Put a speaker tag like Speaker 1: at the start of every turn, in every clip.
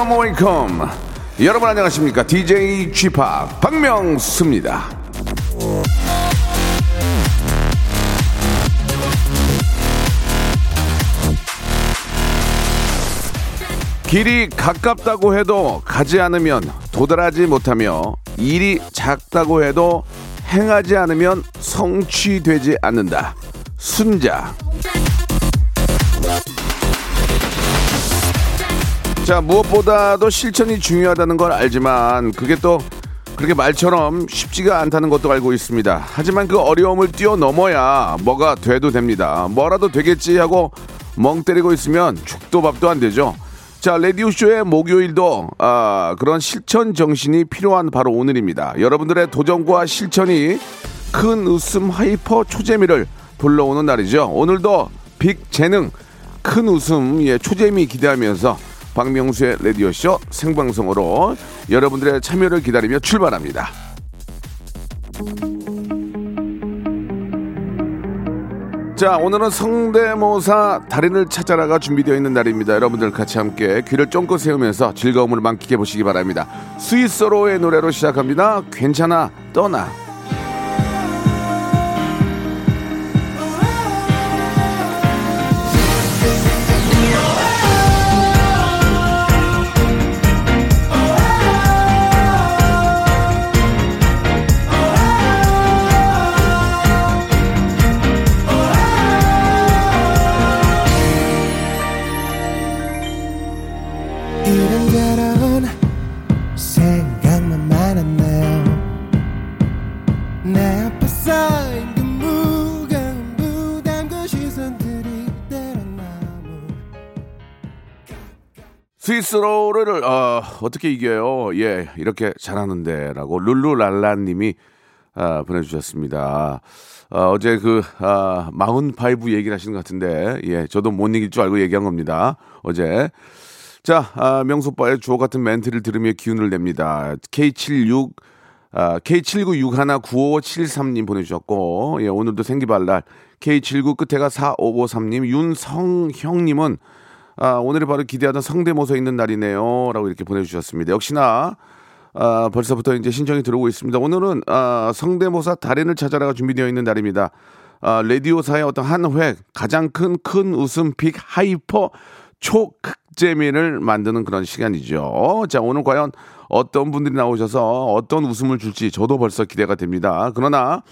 Speaker 1: Wake up wake up 여러분 안녕하십니까 DJ G-Park 박명수입니다 길이 가깝다고 해도 가지 않으면 도달하지 못하며 일이 작다고 해도 행하지 않으면 성취되지 않는다. 순자. 자, 무엇보다도 실천이 중요하다는 걸 알지만 그게 또 그렇게 말처럼 쉽지가 않다는 것도 알고 있습니다. 하지만 그 어려움을 뛰어넘어야 뭐가 돼도 됩니다. 뭐라도 되겠지 하고 멍 때리고 있으면 죽도 밥도 안 되죠. 자, 라디오쇼의 목요일도 아, 그런 실천 정신이 필요한 바로 오늘입니다. 여러분들의 도전과 실천이 큰 웃음 hyper 초재미를 불러오는 날이죠. 오늘도 빅 재능, 큰 웃음, 예, 초재미 기대하면서 박명수의 라디오쇼 생방송으로 여러분들의 참여를 기다리며 출발합니다. 자, 오늘은 성대모사 달인을 찾아라가 준비되어 있는 날입니다. 여러분들 같이 함께 귀를 쫑긋 세우면서 즐거움을 만끽해 보시기 바랍니다. 스위스로의 노래로 시작합니다. 괜찮아, 떠나. 스윙스를 어, 어떻게 이겨요? 예, 이렇게 잘하는데라고 룰루랄라님이 아, 보내주셨습니다. 어, 어제 그 아, 마흔 파이브 얘기를 하시는 것 같은데 예, 저도 못 이길 줄 알고 얘기한 겁니다. 어제 자 아, 명수빠의 주옥 같은 멘트를 들으며 기운을 냅니다. K76 아, K79619573님 보내주셨고, 예, 오늘도 생기발랄. K79 끝에가 4553님, 윤성형님은, 아, 오늘이 바로 기대하던 성대모사 있는 날이네요. 라고 이렇게 보내주셨습니다. 역시나, 아, 벌써부터 이제 신청이 들어오고 있습니다. 오늘은, 아, 성대모사 달인을 찾아라가 준비되어 있는 날입니다. 아, 라디오사의 어떤 한 획, 가장 큰, 큰 웃음 big hyper 초극재미를 만드는 그런 시간이죠. 자, 오늘 과연 어떤 분들이 나오셔서 어떤 웃음을 줄지 저도 벌써 기대가 됩니다. 그러나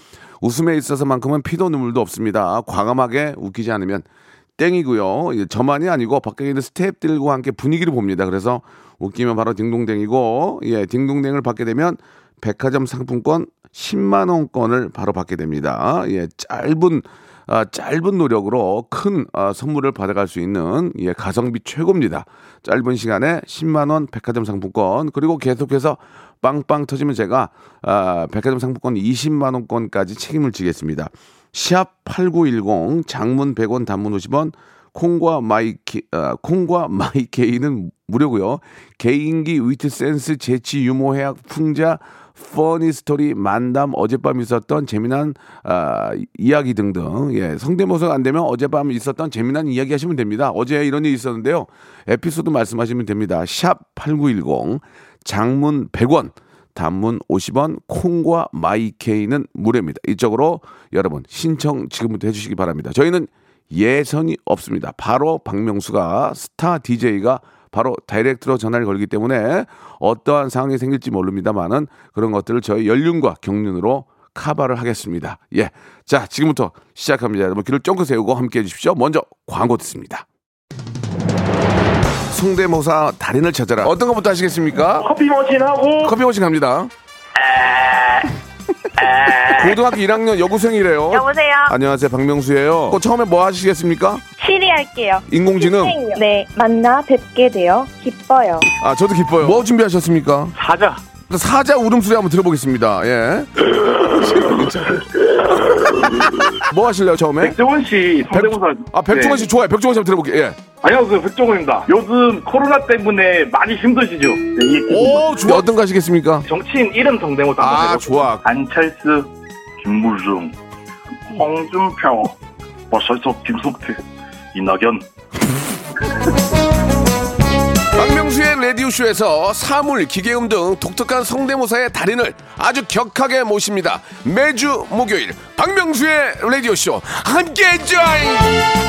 Speaker 1: 웃음에 있어서만큼은 피도 눈물도 없습니다. 과감하게 웃기지 않으면 땡이고요. 저만이 아니고 밖에 있는 스태프들과 함께 분위기를 봅니다. 그래서 웃기면 바로 딩동댕이고, 예, 딩동댕을 받게 되면 백화점 상품권 10만 원권을 바로 받게 됩니다. 예, 짧은 아, 짧은 노력으로 큰 아, 선물을 받아갈 수 있는 예, 가성비 최고입니다. 짧은 시간에 10만 원 백화점 상품권 그리고 계속해서 빵빵 터지면 제가 아, 백화점 상품권 20만 원권까지 책임을 지겠습니다. 샵 8910 장문 100원 단문 50원 콩과 My K 아, 콩과 My K는 무료고요. 개인기 위트 센스 재치 유머 해학 풍자 funny story 만담 어젯밤 있었던 재미난 아, 이야기 등등. 예 성대모사가 안 되면 어젯밤 있었던 재미난 이야기 하시면 됩니다. 어제 이런 일이 있었는데요. 에피소드 말씀하시면 됩니다. 샵 8910 장문 100원 단문 50원 콩과 마이케이는 무료입니다. 이쪽으로 여러분 신청 지금부터 해 주시기 바랍니다. 저희는 예선이 없습니다. 바로 박명수가 스타 DJ가 바로 다이렉트로 전화를 걸기 때문에 어떠한 상황이 생길지 모릅니다만은 그런 것들을 저희 연륜과 경륜으로 카바를 하겠습니다. 예. 자, 지금부터 시작합니다. 여러분 귀를 쫑긋 세우고 함께 해 주십시오. 먼저 광고 듣습니다. 송대모사 달인을 찾아라. 어떤 것부터 하시겠습니까?
Speaker 2: 커피 머신하고
Speaker 1: 커피 머신 갑니다. 고등학교 1학년 여고생이래요.
Speaker 3: 여보세요.
Speaker 1: 안녕하세요. 박명수예요. 그 처음에 뭐 하시겠습니까?
Speaker 3: 시리 할게요.
Speaker 1: 인공지능?
Speaker 3: 네, 만나 뵙게 되어 기뻐요.
Speaker 1: 아, 저도 기뻐요. 뭐 준비하셨습니까?
Speaker 2: 사자
Speaker 1: 사자 울음소리 한번 들어보겠습니다. 예. 뭐 하실래요, 처음에?
Speaker 2: 백종원 씨 성대모사
Speaker 1: 아, 백종원 씨
Speaker 2: 네.
Speaker 1: 좋아요. 백종원 씨 한번 들어볼게요. 예.
Speaker 2: 안녕하세요 백종원입니다. 요즘 코로나 때문에 많이 힘드시죠? 네, 이
Speaker 1: 오, 좋아. 어떤 거 하시겠습니까?
Speaker 2: 정치인 이름 성대모사 한번
Speaker 1: 아. 좋아.
Speaker 2: 안철수, 김무중, 홍준표, 버설석, 김성태, 이낙연.
Speaker 1: 박명수의 라디오쇼에서 사물, 기계음 등 독특한 성대모사의 달인을 아주 격하게 모십니다. 매주 목요일 박명수의 라디오쇼 함께 join!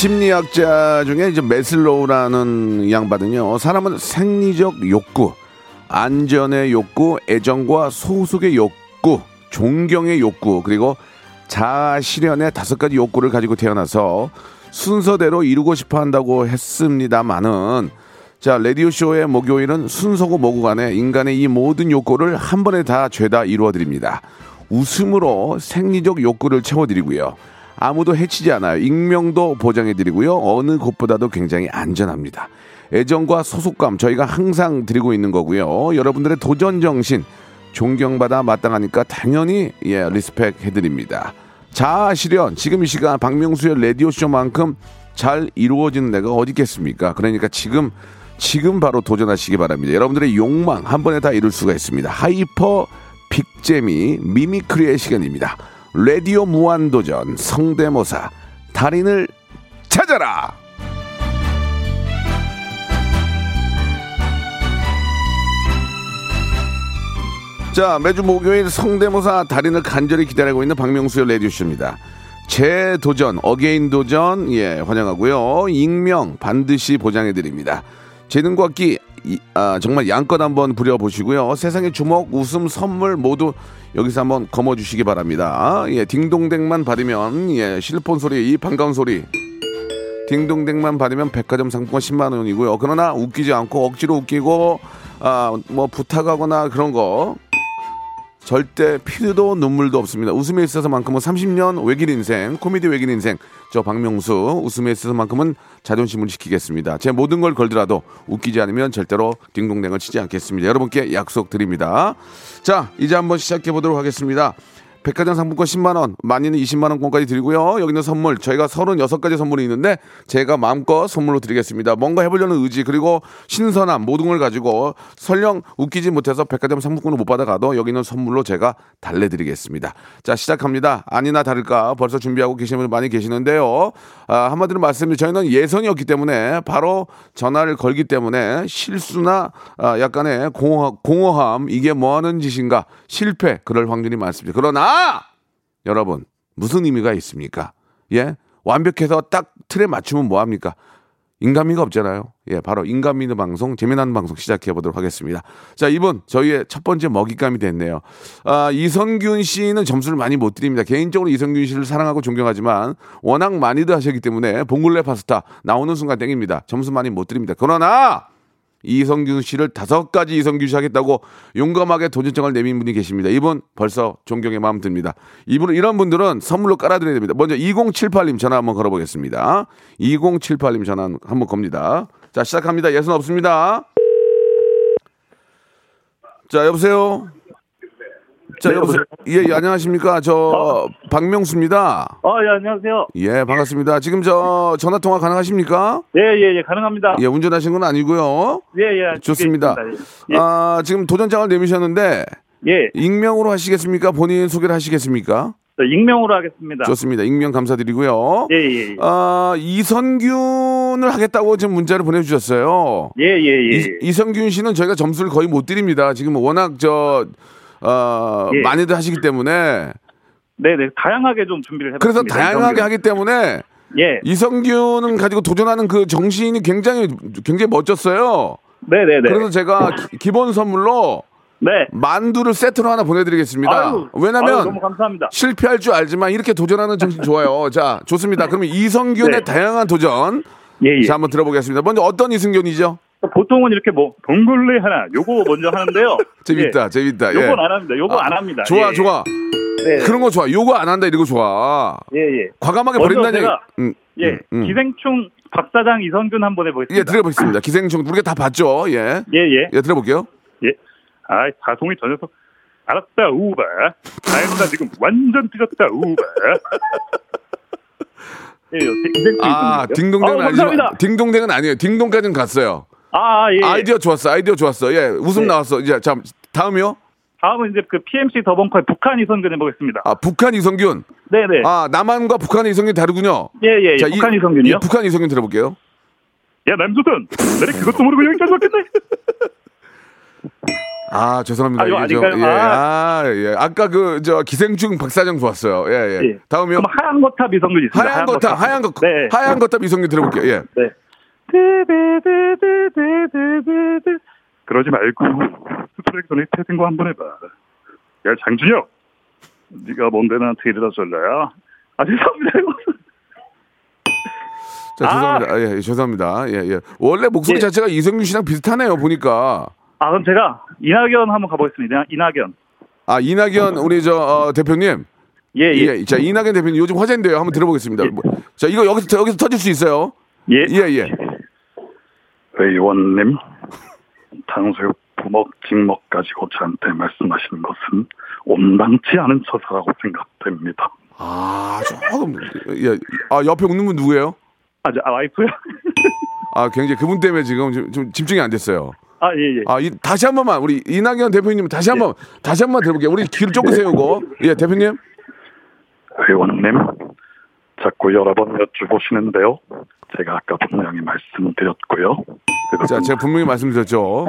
Speaker 1: 심리학자 중에 이제 메슬로우라는 양반은요, 사람은 생리적 욕구, 안전의 욕구, 애정과 소속의 욕구, 존경의 욕구, 그리고 자아 실현의 다섯 가지 욕구를 가지고 태어나서 순서대로 이루고 싶어 한다고 했습니다만은 자, 라디오쇼의 목요일은 순서고 뭐고 간에 인간의 이 모든 욕구를 한 번에 다 죄다 이루어 드립니다. 웃음으로 생리적 욕구를 채워드리고요. 아무도 해치지 않아요. 익명도 보장해드리고요. 어느 곳보다도 굉장히 안전합니다. 애정과 소속감 저희가 항상 드리고 있는 거고요. 여러분들의 도전 정신 존경받아 마땅하니까 당연히 예 respect 해드립니다. 자아 실현 지금 이 시간 박명수의 라디오 쇼만큼 잘 이루어지는 데가 어디 있겠습니까? 그러니까 지금 지금 바로 도전하시기 바랍니다. 여러분들의 욕망 한 번에 다 이룰 수가 있습니다. hyper big재미 mimicry의 시간입니다. 라디오 무한도전 성대모사 달인을 찾아라. 자, 매주 목요일 성대모사 달인을 간절히 기다리고 있는 박명수의 라디오쇼입니다. 재도전, again 도전, 예, 환영하고요. 익명 반드시 보장해드립니다. 재능과 끼, 이- 아, 정말 양껏 한번 부려보시고요. 세상의 주먹, 웃음, 선물 모두 여기서 한번 거머주시기 바랍니다. 예, 딩동댕만 받으면, 예, 실폰 소리, 이 반가운 소리. 딩동댕만 받으면 백화점 상품권 10만 원이고요. 그러나 웃기지 않고 억지로 웃기고, 아, 뭐 부탁하거나 그런 거 절대 피도 눈물도 없습니다. 웃음에 있어서만큼은 30년 외길 인생, 코미디 외길 인생, 저 박명수 웃음에 있어서만큼은 자존심을 지키겠습니다. 제 모든 걸 걸더라도 웃기지 않으면 절대로 딩동댕을 치지 않겠습니다. 여러분께 약속드립니다. 자, 이제 한번 시작해 보도록 하겠습니다. 백화점 상품권 10만 원, 많이는 20만 원권까지 드리고요. 여기는 선물 저희가 36가지 선물이 있는데 제가 마음껏 선물로 드리겠습니다. 뭔가 해보려는 의지 그리고 신선함 모든 걸 가지고 설령 웃기지 못해서 백화점 상품권을 못 받아가도 여기는 선물로 제가 달래드리겠습니다. 자 시작합니다. 아니나 다를까 벌써 준비하고 계시는 분들 많이 계시는데요. 아, 한마디로 말씀드리면 저희는 예선이 없기 때문에 바로 전화를 걸기 때문에 실수나 아, 약간의 공허, 공허함 이게 뭐 하는 짓인가 실패 그럴 확률이 많습니다. 그러나 여러분 무슨 의미가 있습니까? 예 완벽해서 딱 틀에 맞추면 뭐 합니까? 인간미가 없잖아요. 예, 바로 인간미 있는 방송, 재미난 방송 시작해 보도록 하겠습니다. 자, 이분 저희의 첫 번째 먹잇감이 됐네요. 아, 이성균 씨는 점수를 많이 못 드립니다. 개인적으로 이성균 씨를 사랑하고 존경하지만 워낙 많이들 하셨기 때문에 봉골레 파스타 나오는 순간 땡입니다. 점수 많이 못 드립니다. 그러나 이성균 씨를 다섯 가지 이성균 씨 하겠다고 용감하게 도전장을 내민 분이 계십니다. 이분 벌써 존경의 마음 듭니다. 이분 이런 분들은 선물로 깔아드려야 됩니다. 먼저 2078님 전화 한번 걸어보겠습니다. 2078님 전화 한번 겁니다. 자 시작합니다. 예선 없습니다. 자 여보세요. 자 여보세요. 예, 예 안녕하십니까. 저 박명수입니다.
Speaker 2: 아, 예, 안녕하세요.
Speaker 1: 예 반갑습니다. 지금 저 전화 통화 가능하십니까?
Speaker 2: 예, 예, 예, 가능합니다.
Speaker 1: 예 운전하신 건 아니고요.
Speaker 2: 예, 예.
Speaker 1: 좋습니다.
Speaker 2: 예.
Speaker 1: 아, 지금 도전장을 내미셨는데
Speaker 2: 예,
Speaker 1: 익명으로 하시겠습니까? 본인 소개를 하시겠습니까?
Speaker 2: 저 익명으로 하겠습니다.
Speaker 1: 좋습니다. 익명 감사드리고요.
Speaker 2: 예, 예, 예.
Speaker 1: 아, 이선균을 하겠다고 지금 문자를 보내주셨어요.
Speaker 2: 예, 예, 예.
Speaker 1: 이, 이선균 씨는 저희가 점수를 거의 못 드립니다. 지금 워낙 저, 어,
Speaker 2: 예.
Speaker 1: 많이들 하시기 때문에.
Speaker 2: 네, 네. 다양하게 좀 준비를
Speaker 1: 그래서
Speaker 2: 해봤습니다.
Speaker 1: 다양하게. 하기 때문에
Speaker 2: 예,
Speaker 1: 이성균은 가지고 도전하는 그 정신이 굉장히, 굉장히 멋졌어요.
Speaker 2: 네네네.
Speaker 1: 그래서 제가 기- 기본 선물로
Speaker 2: 네.
Speaker 1: 만두를 세트로 하나 보내드리겠습니다.
Speaker 2: 아유,
Speaker 1: 왜냐면
Speaker 2: 아유.
Speaker 1: 실패할 줄 알지만 이렇게 도전하는 정신 좋아요. 자, 좋습니다. 그러면 이성균의
Speaker 2: 네.
Speaker 1: 다양한 도전.
Speaker 2: 예, 예.
Speaker 1: 자, 한번 들어보겠습니다. 먼저 어떤 이승균이죠?
Speaker 2: 보통은 이렇게 뭐 동굴레 하나 요거 먼저 하는데요.
Speaker 1: 재밌다, 재밌다.
Speaker 2: 예.
Speaker 1: 예.
Speaker 2: 요건 안 합니다. 요거
Speaker 1: 아,
Speaker 2: 안 합니다.
Speaker 1: 좋아,
Speaker 2: 예.
Speaker 1: 좋아.
Speaker 2: 네.
Speaker 1: 그런 거 좋아. 요거 안 한다, 이런 거 좋아.
Speaker 2: 예, 예.
Speaker 1: 과감하게 버린다는 얘기. 음,
Speaker 2: 예.
Speaker 1: 음, 음.
Speaker 2: 기생충 박사장 이성균 한번 해보겠습니다.
Speaker 1: 예, 들어보겠습니다. 기생충 우리가 다 봤죠. 예.
Speaker 2: 예, 예.
Speaker 1: 예, 들어볼게요.
Speaker 2: 예. 아이, 다송이 저 녀석. 알았다, 우바. 아이고, 나 지금 완전 삐졌다, 우바. 예, 요 기생충
Speaker 1: 아. 딩동댕은
Speaker 2: 아,
Speaker 1: 아니지만. 딩동댕은 아니에요. 딩동까지는 갔어요.
Speaker 2: 아, 예. 예.
Speaker 1: 아이디어 좋았어. 아이디어 좋았어. 예, 웃음
Speaker 2: 네.
Speaker 1: 나왔어. 이제 자, 다음이요.
Speaker 2: 다음은 이제 그 PMC 더벙커의 북한 이성균 해보겠습니다.
Speaker 1: 아, 북한 이성균.
Speaker 2: 네 네.
Speaker 1: 아, 남한과 북한의 이성균 다르군요.
Speaker 2: 예, 예, 예.
Speaker 1: 자, 이-
Speaker 2: 북한 이 성균이요?
Speaker 1: 예, 북한 이성균 들어볼게요.
Speaker 2: 야, 남조선. 내가 그것도 모르고 여기까지 왔겠네.
Speaker 1: 아, 죄송합니다.
Speaker 2: 아, 이거
Speaker 1: 저-? 예,
Speaker 2: 아.
Speaker 1: 아, 예. 아까 그, 저, 기생충 박사장 좋았어요. 예, 예.
Speaker 2: 예.
Speaker 1: 다음이요.
Speaker 2: 하얀 거탑 이성균 있습니다.
Speaker 1: 하얀 거탑, 하얀 거,
Speaker 2: 네.
Speaker 1: 하얀 거탑 이성균 들어볼게요. 예.
Speaker 2: 네. 드드드드드드드. 그러지 말고 전에 태생거 한번 해봐. 야 장준혁, 네가 뭔데 나한테 이러다 쏠려야? 아 죄송합니다.
Speaker 1: 자,
Speaker 2: 아.
Speaker 1: 죄송합니다. 아, 예, 예, 죄송합니다. 예, 예. 원래 목소리
Speaker 2: 예.
Speaker 1: 자체가 이성균 씨랑 비슷하네요, 보니까.
Speaker 2: 아 그럼 제가 이낙연 한번 가보겠습니다. 이낙연.
Speaker 1: 아, 이낙연, 우리 저, 어, 대표님.
Speaker 2: 예 예.
Speaker 1: 예. 자, 이낙연 대표님 요즘 화제인데요. 한번 들어보겠습니다. 뭐, 자, 이거 여기서, 여기서 터질 수 있어요.
Speaker 2: 예.
Speaker 1: 예, 예.
Speaker 2: 의원님, 탕수육 부먹 직먹 가지고 저한테 말씀하시는 것은 온당치 않은 처사라고 생각됩니다.
Speaker 1: 아, 조금, 예. 아, 옆에 웃는 분 누구예요?
Speaker 2: 아, 저, 아 와이프요?
Speaker 1: 아, 굉장히 그분 때문에 지금 좀, 좀 집중이 안 됐어요.
Speaker 2: 아 예 예.
Speaker 1: 아, 이, 다시 한 번만, 우리 이낙연 대표님 다시 한 번, 다시 한 번 들어볼게요. 우리 귀를 쫑긋 세우고. 예, 대표님.
Speaker 2: 의원님, 자꾸 여러 번 여쭈보시는데요. 제가 아까 분명히 말씀드렸고요.
Speaker 1: 자, 제가 분명히 말씀드렸죠.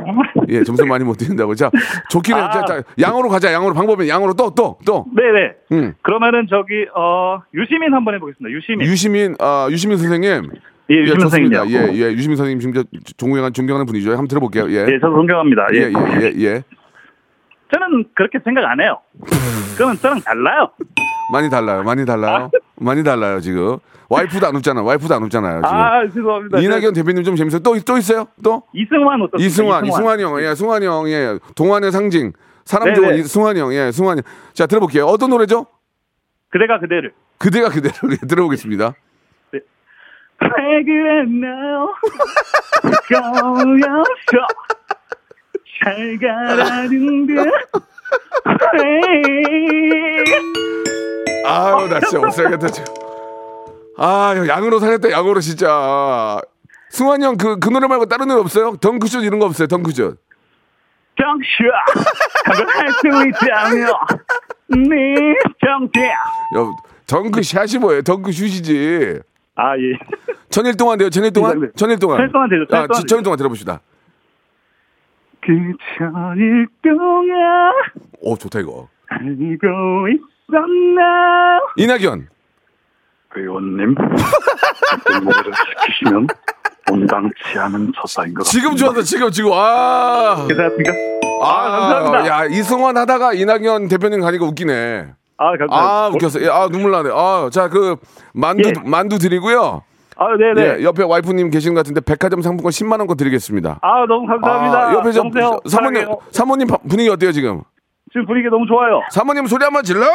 Speaker 1: 예, 점수 많이 못 드린다고. 자, 좋긴 해. 자, 자, 양으로 가자. 양으로 방법은 양으로 또, 또, 또.
Speaker 2: 네네.
Speaker 1: 음.
Speaker 2: 그러면은 저기 어 유시민 한번 해보겠습니다. 유시민.
Speaker 1: 유시민, 아, 유시민 선생님.
Speaker 2: 예, 유시민
Speaker 1: 좋습니다.
Speaker 2: 선생님이요.
Speaker 1: 예, 예, 유시민 선생님 지금 저 존경하는, 존경하는 분이죠. 한번 들어볼게요. 예.
Speaker 2: 예, 저도 존경합니다. 예.
Speaker 1: 예, 예, 예, 예.
Speaker 2: 저는 그렇게 생각 안 해요. 그러면 저랑 달라요.
Speaker 1: 많이 달라요. 많이 달라요. 많이 달라요, 지금. 와이프도 안 웃잖아. 와이프도 안 웃잖아요, 지금.
Speaker 2: 아, 죄송합니다.
Speaker 1: 이낙연 대표님 좀 재밌어요. 또, 또 있어요? 또?
Speaker 2: 이승환 어떻습니까?
Speaker 1: 이승환, 이승환 형, 예, 승환 형, 예, 동안의 상징, 사람
Speaker 2: 네네.
Speaker 1: 좋은 이승환 형, 예, 승환 형. 자, 들어볼게요. 어떤 노래죠?
Speaker 2: 그대가 그대를.
Speaker 1: 그대가 그대로 예, 들어보겠습니다.
Speaker 2: 왜 그랬나요? 거였어. 잘 가라는데. 왜?
Speaker 1: 아유, 나 진짜 못 살겠다, 지금. 아, 형, 양으로 살겠다, 양으로 진짜. 승환 형, 그, 그 노래 말고 다른 노래 없어요? 덩크슛 이런 거 없어요, 덩크슛.
Speaker 2: 할수 있다며 네 정태
Speaker 1: 덩크샷이 뭐예요? 덩크슛이지.
Speaker 2: 아 예.
Speaker 1: 천일 동안 돼요, 천일 동안?
Speaker 2: 네, 네.
Speaker 1: 천일 동안.
Speaker 2: 천일 동안 되죠,
Speaker 1: 아, 지- 천일 동안 들어봅시다.
Speaker 2: 그 천일 동안
Speaker 1: 오, 좋다, 이거.
Speaker 2: 알고 있었나
Speaker 1: 이낙연.
Speaker 2: 의원님 시키시면 온당치 않은 처사인 것
Speaker 1: 지금. 좋았어, 지금, 지금. 아.
Speaker 2: 괜찮습니까?
Speaker 1: 아,
Speaker 2: 감사합니다.
Speaker 1: 야, 이승환 하다가 이낙연 대표님 가니까 웃기네.
Speaker 2: 아 감사합니다.
Speaker 1: 아, 웃겼어. 예, 아, 눈물 나네. 아, 자, 그, 만두,
Speaker 2: 예.
Speaker 1: 만두 드리고요.
Speaker 2: 아 네네.
Speaker 1: 예, 옆에 와이프님 계신 것 같은데 백화점 상품권 10만원 거 드리겠습니다.
Speaker 2: 아 너무 감사합니다.
Speaker 1: 아, 옆에 저? 사모님. 사모님 바- 분위기 어때요, 지금?
Speaker 2: 지금 분위기 너무 좋아요.
Speaker 1: 사모님 소리 한번 질러!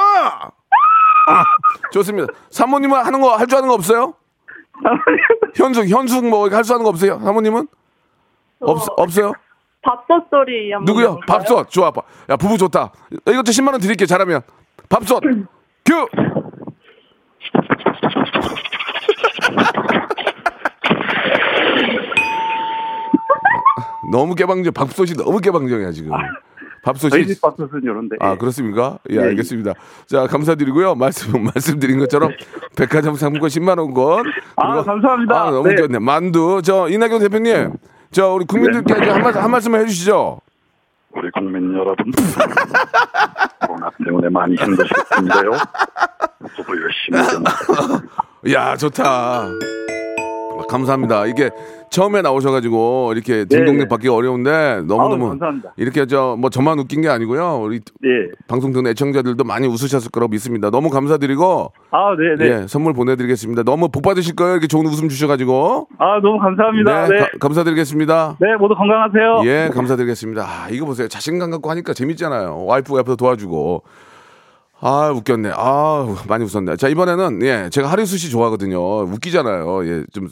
Speaker 1: 아, 좋습니다. 사모님은 하는 거, 할 줄 아는 거 없어요? 현숙, 현숙 뭐, 할 줄 아는 거 없어요? 사모님은? 없, 없어요?
Speaker 3: 밥솥 소리 한번
Speaker 1: 누구요?
Speaker 3: 해볼까요?
Speaker 1: 밥솥. 좋아. 봐. 야, 부부 좋다. 이것도 10만원 드릴게요, 잘하면. 밥솥. 큐! 너무 개방적, 밥솥이 너무 개방적이야, 지금. 밥솥이.
Speaker 2: 저희 집 밥솥은 이런데.
Speaker 1: 아, 그렇습니까? 예,
Speaker 2: 예.
Speaker 1: 알겠습니다. 자, 감사드리고요. 말씀, 말씀드린 것처럼 백화점 상품권 10만 원권.
Speaker 2: 아, 감사합니다.
Speaker 1: 아, 너무
Speaker 2: 네.
Speaker 1: 좋네. 만두. 저, 이낙연 대표님. 저, 우리 국민들께
Speaker 2: 네.
Speaker 1: 한 말씀, 한 말씀 해주시죠.
Speaker 2: 우리 국민 여러분 코로나 때문에 많이 힘드실 텐데요. 저도 열심히 좀
Speaker 1: 야, 좋다. 감사합니다. 이게 처음에 나오셔가지고 이렇게 딩동댕
Speaker 2: 네.
Speaker 1: 받기 어려운데 너무너무
Speaker 2: 아우, 감사합니다.
Speaker 1: 이렇게 저 뭐 저만 웃긴 게 아니고요. 우리
Speaker 2: 예.
Speaker 1: 방송 듣는 애청자들도 많이 웃으셨을 거라고 믿습니다. 너무 감사드리고
Speaker 2: 아, 네, 네.
Speaker 1: 예, 선물 보내드리겠습니다. 너무 복 받으실 거예요. 이렇게 좋은 웃음 주셔가지고.
Speaker 2: 아, 너무 감사합니다. 네.
Speaker 1: 가- 감사드리겠습니다.
Speaker 2: 네, 모두 건강하세요.
Speaker 1: 예, 감사드리겠습니다. 아, 이거 보세요. 자신감 갖고 하니까 재밌잖아요. 와이프가 옆에서 도와주고. 아, 웃겼네. 아, 많이 웃었네. 자, 이번에는, 예, 제가 하리수 씨 좋아하거든요. 웃기잖아요. 예, 좀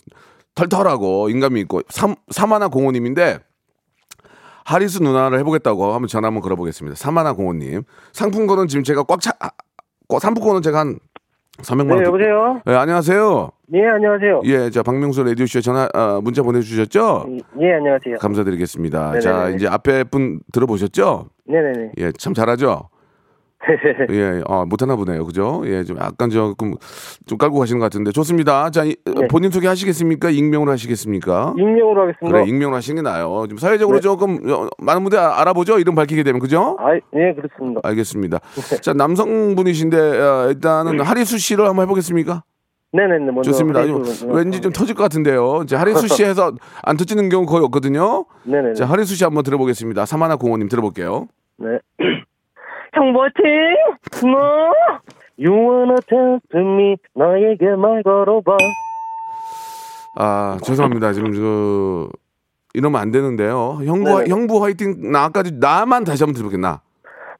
Speaker 1: 털털하고 인감이 있고. 삼, 사마나 공호님인데, 하리수 누나를 해보겠다고 한번 전화 한번 걸어보겠습니다. 사마나 공호님. 상품권은 지금 제가 꽉 차, 아, 꽉- 상품권은 제가 한 300만 원.
Speaker 4: 네, 여보세요?
Speaker 1: 예, 안녕하세요.
Speaker 4: 예, 안녕하세요.
Speaker 1: 예, 자, 박명수 라디오쇼 전화, 어, 문자 보내주셨죠?
Speaker 4: 예, 안녕하세요.
Speaker 1: 감사드리겠습니다.
Speaker 4: 네네네.
Speaker 1: 자, 이제 앞에 분 들어보셨죠?
Speaker 4: 네네네.
Speaker 1: 예, 참 잘하죠? 예, 어, 못하나 보네요. 그죠? 예, 좀 약간 조금 좀 깔고 가시는 것 같은데. 좋습니다. 자, 이,
Speaker 4: 네.
Speaker 1: 본인 소개 하시겠습니까? 익명으로 하시겠습니까?
Speaker 4: 익명으로 하겠습니다.
Speaker 1: 그래, 익명으로 하시는 게 나아요. 좀 사회적으로
Speaker 4: 네.
Speaker 1: 조금 어, 많은 분들 아- 알아보죠? 이름 밝히게 되면. 그죠?
Speaker 4: 아, 예, 그렇습니다.
Speaker 1: 알겠습니다. 자, 남성분이신데, 어, 일단은 하리수 씨를 한번 해보겠습니까?
Speaker 4: 네네네. 먼저.
Speaker 1: 좋습니다.
Speaker 4: 누나.
Speaker 1: 왠지 좀 터질 것 같은데요. 이제 하리수 씨 해서 안 터지는 경우 거의 없거든요.
Speaker 4: 네네네.
Speaker 1: 자, 하리수 씨 한번 들어보겠습니다. 사마나 공호님 들어볼게요.
Speaker 4: 네. 형보팅! 뭐? You wanna talk to me? 나에게 말 걸어봐.
Speaker 1: 아, 죄송합니다. 지금 그 이러면 안 되는데요. 형부 화-
Speaker 4: 네네.
Speaker 1: 형부 화이팅 나까지 나만 다시 한번 들어볼게요. 나.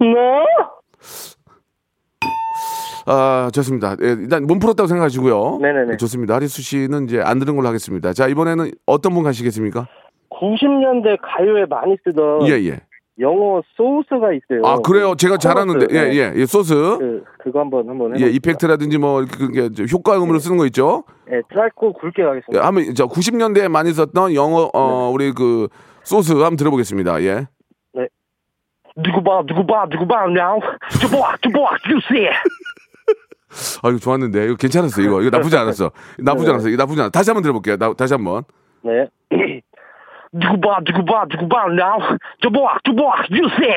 Speaker 4: 뭐?
Speaker 1: 아, 좋습니다. 예, 일단 몸 풀었다고 생각하시고요.
Speaker 4: 네네네.
Speaker 1: 좋습니다. 하리수 씨는 이제 안 들은 걸로 하겠습니다. 자, 이번에는 어떤 분 가시겠습니까?
Speaker 4: 90년대 가요에 많이 쓰던
Speaker 1: 예, 예.
Speaker 4: 영어 소스가 있어요.
Speaker 1: 아, 그래요. 제가
Speaker 4: 소스.
Speaker 1: 잘하는데. 예,
Speaker 4: 네.
Speaker 1: 예. 예, 소스.
Speaker 4: 그, 그거 한번, 한번
Speaker 1: 예. 이펙트라든지 뭐 그게 저 효과음으로 쓰는 거 있죠?
Speaker 4: 예, 짧고 굵게
Speaker 1: 예,
Speaker 4: 가겠습니다.
Speaker 1: 한번 저 90년대에 많이 썼던 영어 어
Speaker 4: 네.
Speaker 1: 우리 그 소스 한번 들어보겠습니다. 예.
Speaker 4: 누구 봐, 누구 봐, 누구 봐, now. 주보아, 주보아, 주세.
Speaker 1: 아 이거 좋았는데 이거 괜찮았어 이거 이거 나쁘지 않았어 나쁘지
Speaker 4: 네.
Speaker 1: 않았어 이거 나쁘지 않아 다시 한번 들어볼게요 나, 다시 한번
Speaker 4: 네. 누구 봐, 누구 봐, 누구 봐, now. 주보아, 주보아, 주세.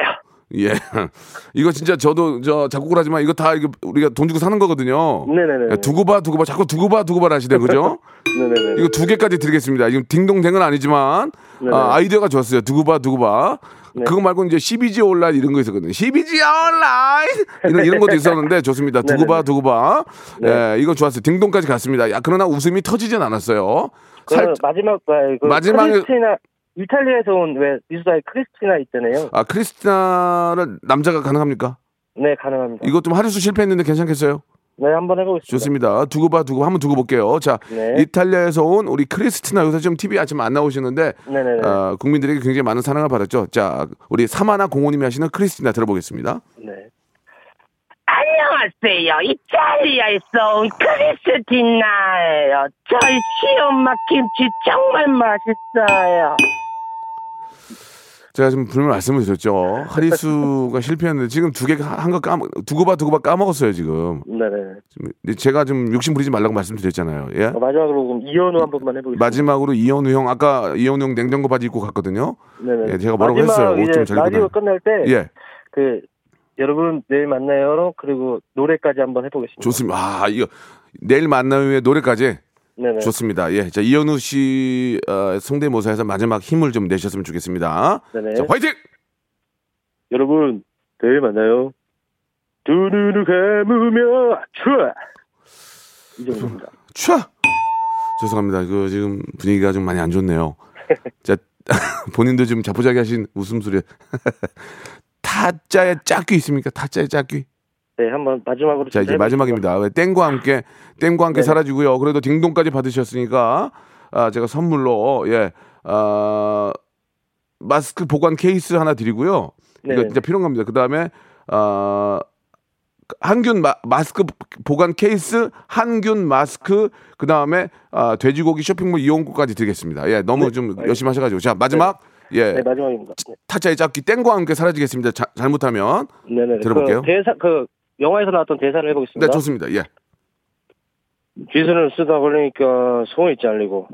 Speaker 1: 예 이거 진짜 저도 저 작곡을 하지만 이거 다 이거 우리가 돈 주고 사는 거거든요
Speaker 4: 네네네.
Speaker 1: 야, 두고 봐 두고 봐 자꾸 두고 봐 두고 봐 하시네 그죠
Speaker 4: 네네네.
Speaker 1: 이거 두 개까지 드리겠습니다 지금 딩동댕은 아니지만
Speaker 4: 네네.
Speaker 1: 아, 아이디어가 좋았어요 두고 봐 두고 봐
Speaker 4: 네.
Speaker 1: 그거 말고 이제 12지 온라인 이런 거 있었거든요 12지 온라인 이런, 이런 것도 있었는데 좋습니다 두고 봐
Speaker 4: 네네네.
Speaker 1: 두고 봐
Speaker 4: 네.
Speaker 1: 예, 이거 좋았어요 딩동까지 갔습니다 야 그러나 웃음이 터지진 않았어요
Speaker 4: 그
Speaker 1: 살,
Speaker 4: 마지막 아, 그
Speaker 1: 마지막에-
Speaker 4: 크리스티나 이탈리아에서 온 왜 미수다의 크리스티나 있잖아요.
Speaker 1: 아 크리스티나를 남자가 가능합니까?
Speaker 4: 네 가능합니다.
Speaker 1: 이거 좀 하리수 실패했는데 괜찮겠어요?
Speaker 4: 네 한번 해보겠습니다.
Speaker 1: 좋습니다. 두고 봐 두고 한번 두고 볼게요. 자
Speaker 4: 네.
Speaker 1: 이탈리아에서 온 우리 크리스티나 요새 좀 TV 아침 안 나오시는데. 어, 국민들에게 굉장히 많은 사랑을 받았죠. 자 우리 사마나 공호님이 하시는 크리스티나 들어보겠습니다.
Speaker 4: 네.
Speaker 5: 안녕하세요. 이탈리아에서 온 크리스티나예요. 저희 시엄마 김치 정말 맛있어요.
Speaker 1: 제가 지금 분명 말씀을 드렸죠. 하리수가 실패했는데 지금 두개한거 까먹 두고 봐 두고 봐 까먹었어요 지금.
Speaker 4: 네네.
Speaker 1: 제가 좀 욕심 부리지 말라고 말씀드렸잖아요. 예.
Speaker 4: 어, 마지막으로 그럼 이현우 한 번만 해보겠습니다.
Speaker 1: 마지막으로 이현우 형 아까 이현우 형 냉장고 바지 입고 갔거든요.
Speaker 4: 네네.
Speaker 1: 예, 제가 뭐라고 했어요. 옷
Speaker 4: 이제
Speaker 1: 좀잘
Speaker 4: 라디오. 끝날 때
Speaker 1: 예.
Speaker 4: 그 여러분 내일 만나요. 그리고 노래까지 한번 해보겠습니다.
Speaker 1: 좋습니다. 아, 이거 내일 만나요의 노래까지
Speaker 4: 네네.
Speaker 1: 좋습니다. 예. 자, 이현우 씨 어, 성대모사에서 마지막 힘을 좀 내셨으면 좋겠습니다.
Speaker 4: 네네.
Speaker 1: 자, 화이팅!
Speaker 4: 여러분 내일 만나요. 두 눈을 감으며 추아 이 정도입니다.
Speaker 1: 촤! 죄송합니다. 그 지금 분위기가 좀 많이 안 좋네요. 자, 본인도 좀 자포자기 하신 웃음소리. 타짜의 짝귀 있습니까? 타짜의 짝귀?
Speaker 4: 네 한번 마지막으로
Speaker 1: 자, 이제 마지막입니다. 왜 땡과 함께, 땡과 함께
Speaker 4: 네.
Speaker 1: 사라지고요. 그래도 딩동까지 받으셨으니까, 아, 제가 선물로, 예, 아, 마스크 보관 케이스 하나 드리고요. 이거
Speaker 4: 네.
Speaker 1: 진짜 필요한 겁니다. 그 다음에, 아, 한균 마, 마스크 보관 케이스, 한균 마스크, 그 다음에, 아, 돼지고기 쇼핑몰 이용권까지 드리겠습니다. 예, 너무 좀 열심히 하셔가지고. 자, 마지막, 예,
Speaker 4: 네 마지막입니다. 네.
Speaker 1: 타짜의 짝기 땡과 함께 사라지겠습니다. 자, 잘못하면.
Speaker 4: 네네.
Speaker 1: 들어볼게요.
Speaker 4: 그 대사 그 영화에서 나왔던 대사를 해보겠습니다.
Speaker 1: 네, 좋습니다. 예.
Speaker 4: 기술을 쓰다 걸리니까 손이 잘리고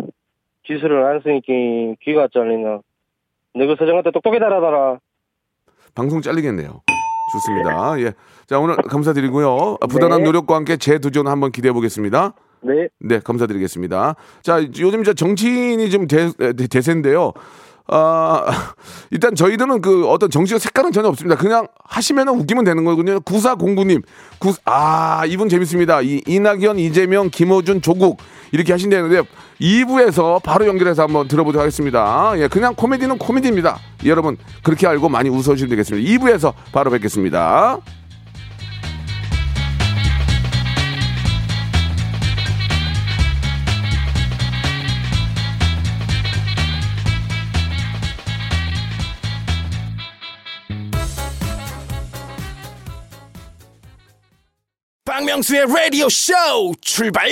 Speaker 4: 기술을 안 쓰니까 귀가 잘리나. 너그 서정한테 똑똑히 달아달라.
Speaker 1: 방송 잘리겠네요. 좋습니다. 예. 자, 오늘 감사드리고요. 아, 부단한
Speaker 4: 네.
Speaker 1: 노력과 함께 재도전 한번 기대해 보겠습니다.
Speaker 4: 네.
Speaker 1: 네, 감사드리겠습니다. 자, 요즘 저 정치인이 좀 대, 대- 대세인데요. 아, 일단 저희들은 그 어떤 정치적 색깔은 전혀 없습니다. 그냥 하시면 웃기면 되는 거거든요. 구사공구님. 구, 아, 이분 재밌습니다. 이, 이낙연, 이재명, 김어준, 조국. 이렇게 하신다는데 2부에서 바로 연결해서 한번 들어보도록 하겠습니다. 예, 그냥 코미디는 코미디입니다. 여러분, 그렇게 알고 많이 웃어주시면 되겠습니다. 2부에서 바로 뵙겠습니다.
Speaker 6: 박명수의 라디오 쇼 출발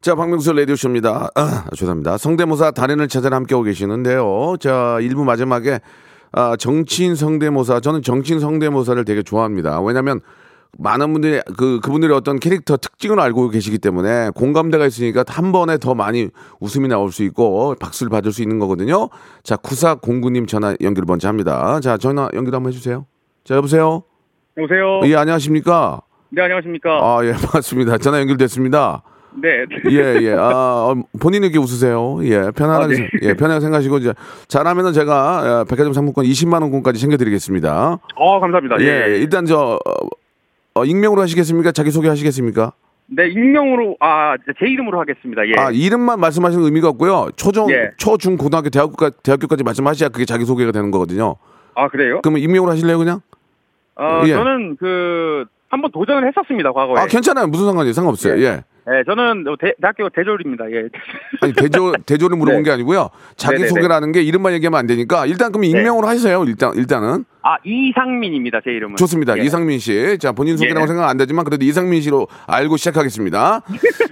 Speaker 1: 자, 박명수 라디오쇼입니다. 아, 죄송합니다. 성대모사 달인을 찾아라 함께하고 계시는데요. 자, 일부 마지막에 아, 정치인 성대모사. 저는 정치인 성대모사를 되게 좋아합니다. 왜냐면 많은 분들이 그, 그분들의 어떤 캐릭터 특징을 알고 계시기 때문에 공감대가 있으니까 한 번에 더 많이 웃음이 나올 수 있고 박수를 받을 수 있는 거거든요. 자, 9409님 전화 연결 먼저 합니다. 자, 전화 연결 한번 해주세요. 자, 여보세요?
Speaker 2: 여보세요.
Speaker 1: 예, 안녕하십니까?
Speaker 2: 네 안녕하십니까.
Speaker 1: 아, 예, 반갑습니다. 전화 연결됐습니다.
Speaker 2: 네.
Speaker 1: 예, 예. 아, 어, 본인에게 웃으세요. 예, 편안하게,
Speaker 2: 아, 네.
Speaker 1: 생- 예, 편하게 생각하시고, 이제, 잘하면은 제가, 어, 백화점 상품권 20만원권까지 챙겨드리겠습니다.
Speaker 2: 어 감사합니다.
Speaker 1: 예, 예. 일단 저, 어, 어, 익명으로 하시겠습니까? 자기소개 하시겠습니까?
Speaker 2: 네 익명으로 아 제 이름으로 하겠습니다. 예.
Speaker 1: 아, 이름만 말씀하시는 의미가 없고요. 초중,
Speaker 2: 예.
Speaker 1: 초, 중, 고등학교, 대학교까지, 대학교까지 말씀하셔야 그게 자기소개가 되는 거거든요.
Speaker 2: 아 그래요?
Speaker 1: 그러면 익명으로 하실래요, 그냥?
Speaker 2: 어,
Speaker 1: 예.
Speaker 2: 저는 그 한번 도전을 했었습니다 과거에.
Speaker 1: 아, 괜찮아요. 무슨 상관이에요. 상관없어요. 예.
Speaker 2: 네, 저는 대, 대학교 대졸입니다. 예.
Speaker 1: 아니, 대조, 대조를 물어본
Speaker 2: 네.
Speaker 1: 게 아니고요. 자기소개라는 게 이름만 얘기하면 안 되니까, 일단 그럼 익명으로 하세요. 일단, 일단은.
Speaker 2: 아 이상민입니다 제 이름은.
Speaker 1: 좋습니다.
Speaker 2: 예.
Speaker 1: 이상민 씨. 자, 본인 소개라고
Speaker 2: 예.
Speaker 1: 생각 안 되지만 그래도 이상민 씨로 알고 시작하겠습니다.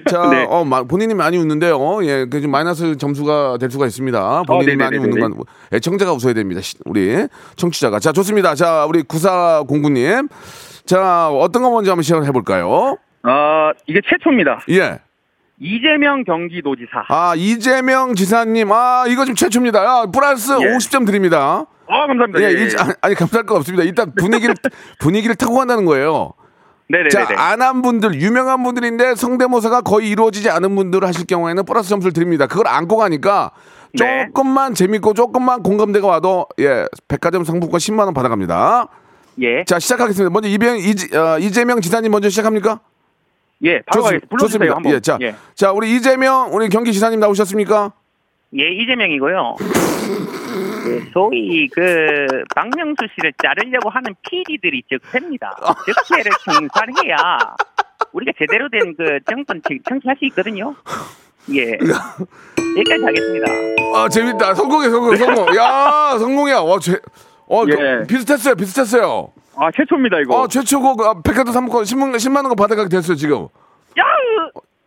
Speaker 1: 자,
Speaker 2: 네.
Speaker 1: 어, 마- 본인이 많이 웃는데요. 예, 그 좀 마이너스 점수가 될 수가 있습니다. 본인이 많이
Speaker 2: 네네네네네.
Speaker 1: 웃는 건 애청자가 웃어야 됩니다. 시- 우리 청취자가. 자, 좋습니다. 자, 우리 구사공구님. 자, 어떤 거 먼저 한번 시작을 해볼까요?
Speaker 2: 아 이게 최초입니다.
Speaker 1: 예.
Speaker 2: 이재명 경기도지사.
Speaker 1: 아, 이재명 지사님. 아, 이거 좀 최초입니다. 아, 플러스
Speaker 2: 예.
Speaker 1: 50점 드립니다.
Speaker 2: 아 감사합니다.
Speaker 1: 예,
Speaker 2: 예, 예.
Speaker 1: 이- 아니, 아니, 감사할 거 없습니다. 일단 분위기를, 분위기를 타고 간다는 거예요.
Speaker 2: 네네네.
Speaker 1: 자, 안 한 분들, 유명한 분들인데 성대모사가 거의 이루어지지 않은 분들을 하실 경우에는 플러스 점수를 드립니다. 그걸 안고 가니까
Speaker 2: 네.
Speaker 1: 조금만 재밌고 조금만 공감대가 와도 예, 백화점 상품권 10만 원 받아갑니다.
Speaker 2: 예.
Speaker 1: 자, 시작하겠습니다. 먼저 이병 이재, 어, 이재명 지사님 먼저 시작합니까?
Speaker 2: 예. 바로
Speaker 1: 좋습-
Speaker 2: 가겠습니다.
Speaker 1: 좋습니다.
Speaker 2: 한번.
Speaker 1: 예, 자,
Speaker 2: 예.
Speaker 1: 자, 우리 이재명 우리 경기 지사님 나오셨습니까?
Speaker 7: 예, 이재명이고요. 예, 소위 그 박명수 씨를 자르려고 하는 PD들이 적세입니다. 적세를 청산해야 우리가 제대로 된 그 정권 청- 청취할 수 있거든요. 예, 여기까지 하겠습니다.
Speaker 1: 아, 재밌다. 성공해, 성공, 성공. 야, 성공이야. 와, 제, 어,
Speaker 2: 예.
Speaker 1: 그, 비슷했어요, 비슷했어요.
Speaker 2: 아 최초입니다 이거.
Speaker 1: 어, 최초고 그, 아, 백화점 상품권 10만, 10만 원거 받아가게 됐어요, 지금.
Speaker 7: 야!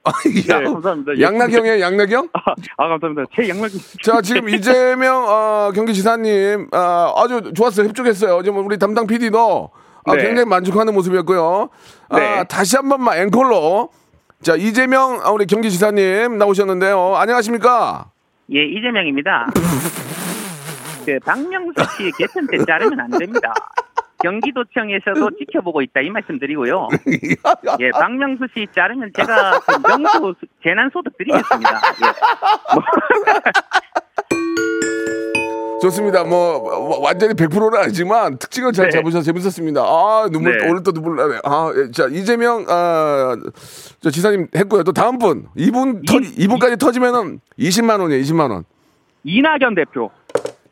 Speaker 1: 야,
Speaker 2: 네, 감사합니다. 예.
Speaker 1: 양락경이에요, 양락경?
Speaker 2: 아 감사합니다. 제 양락이.
Speaker 1: 자, 지금 이재명 어, 경기지사님 아, 아주 좋았어요. 협조했어요. 지금 우리 담당 PD도 아,
Speaker 2: 네.
Speaker 1: 굉장히 만족하는 모습이었고요. 아,
Speaker 2: 네.
Speaker 1: 다시 한 번만 앵콜로 자 이재명 아, 우리 경기지사님 나오셨는데요. 안녕하십니까?
Speaker 7: 예, 이재명입니다. 그 박명수 씨 개편 때 자르면 안 됩니다. 경기도청에서도 지켜보고 있다 이 말씀드리고요. 예, 박명수 씨 자르면 제가 그 명수 재난 소득 드리겠습니다. 예.
Speaker 1: 좋습니다. 뭐 뭐, 완전히 100%는 아니지만 특징을 잘
Speaker 2: 네.
Speaker 1: 잡으셔서 재밌었습니다. 아 눈물
Speaker 2: 네.
Speaker 1: 오늘 또 눈물 나네. 아, 예, 자 이재명 아, 저 지사님 했고요. 또 다음 분 이분 터, 이분까지 터지면은 20만 원이에요. 20만 원.
Speaker 2: 이낙연 대표.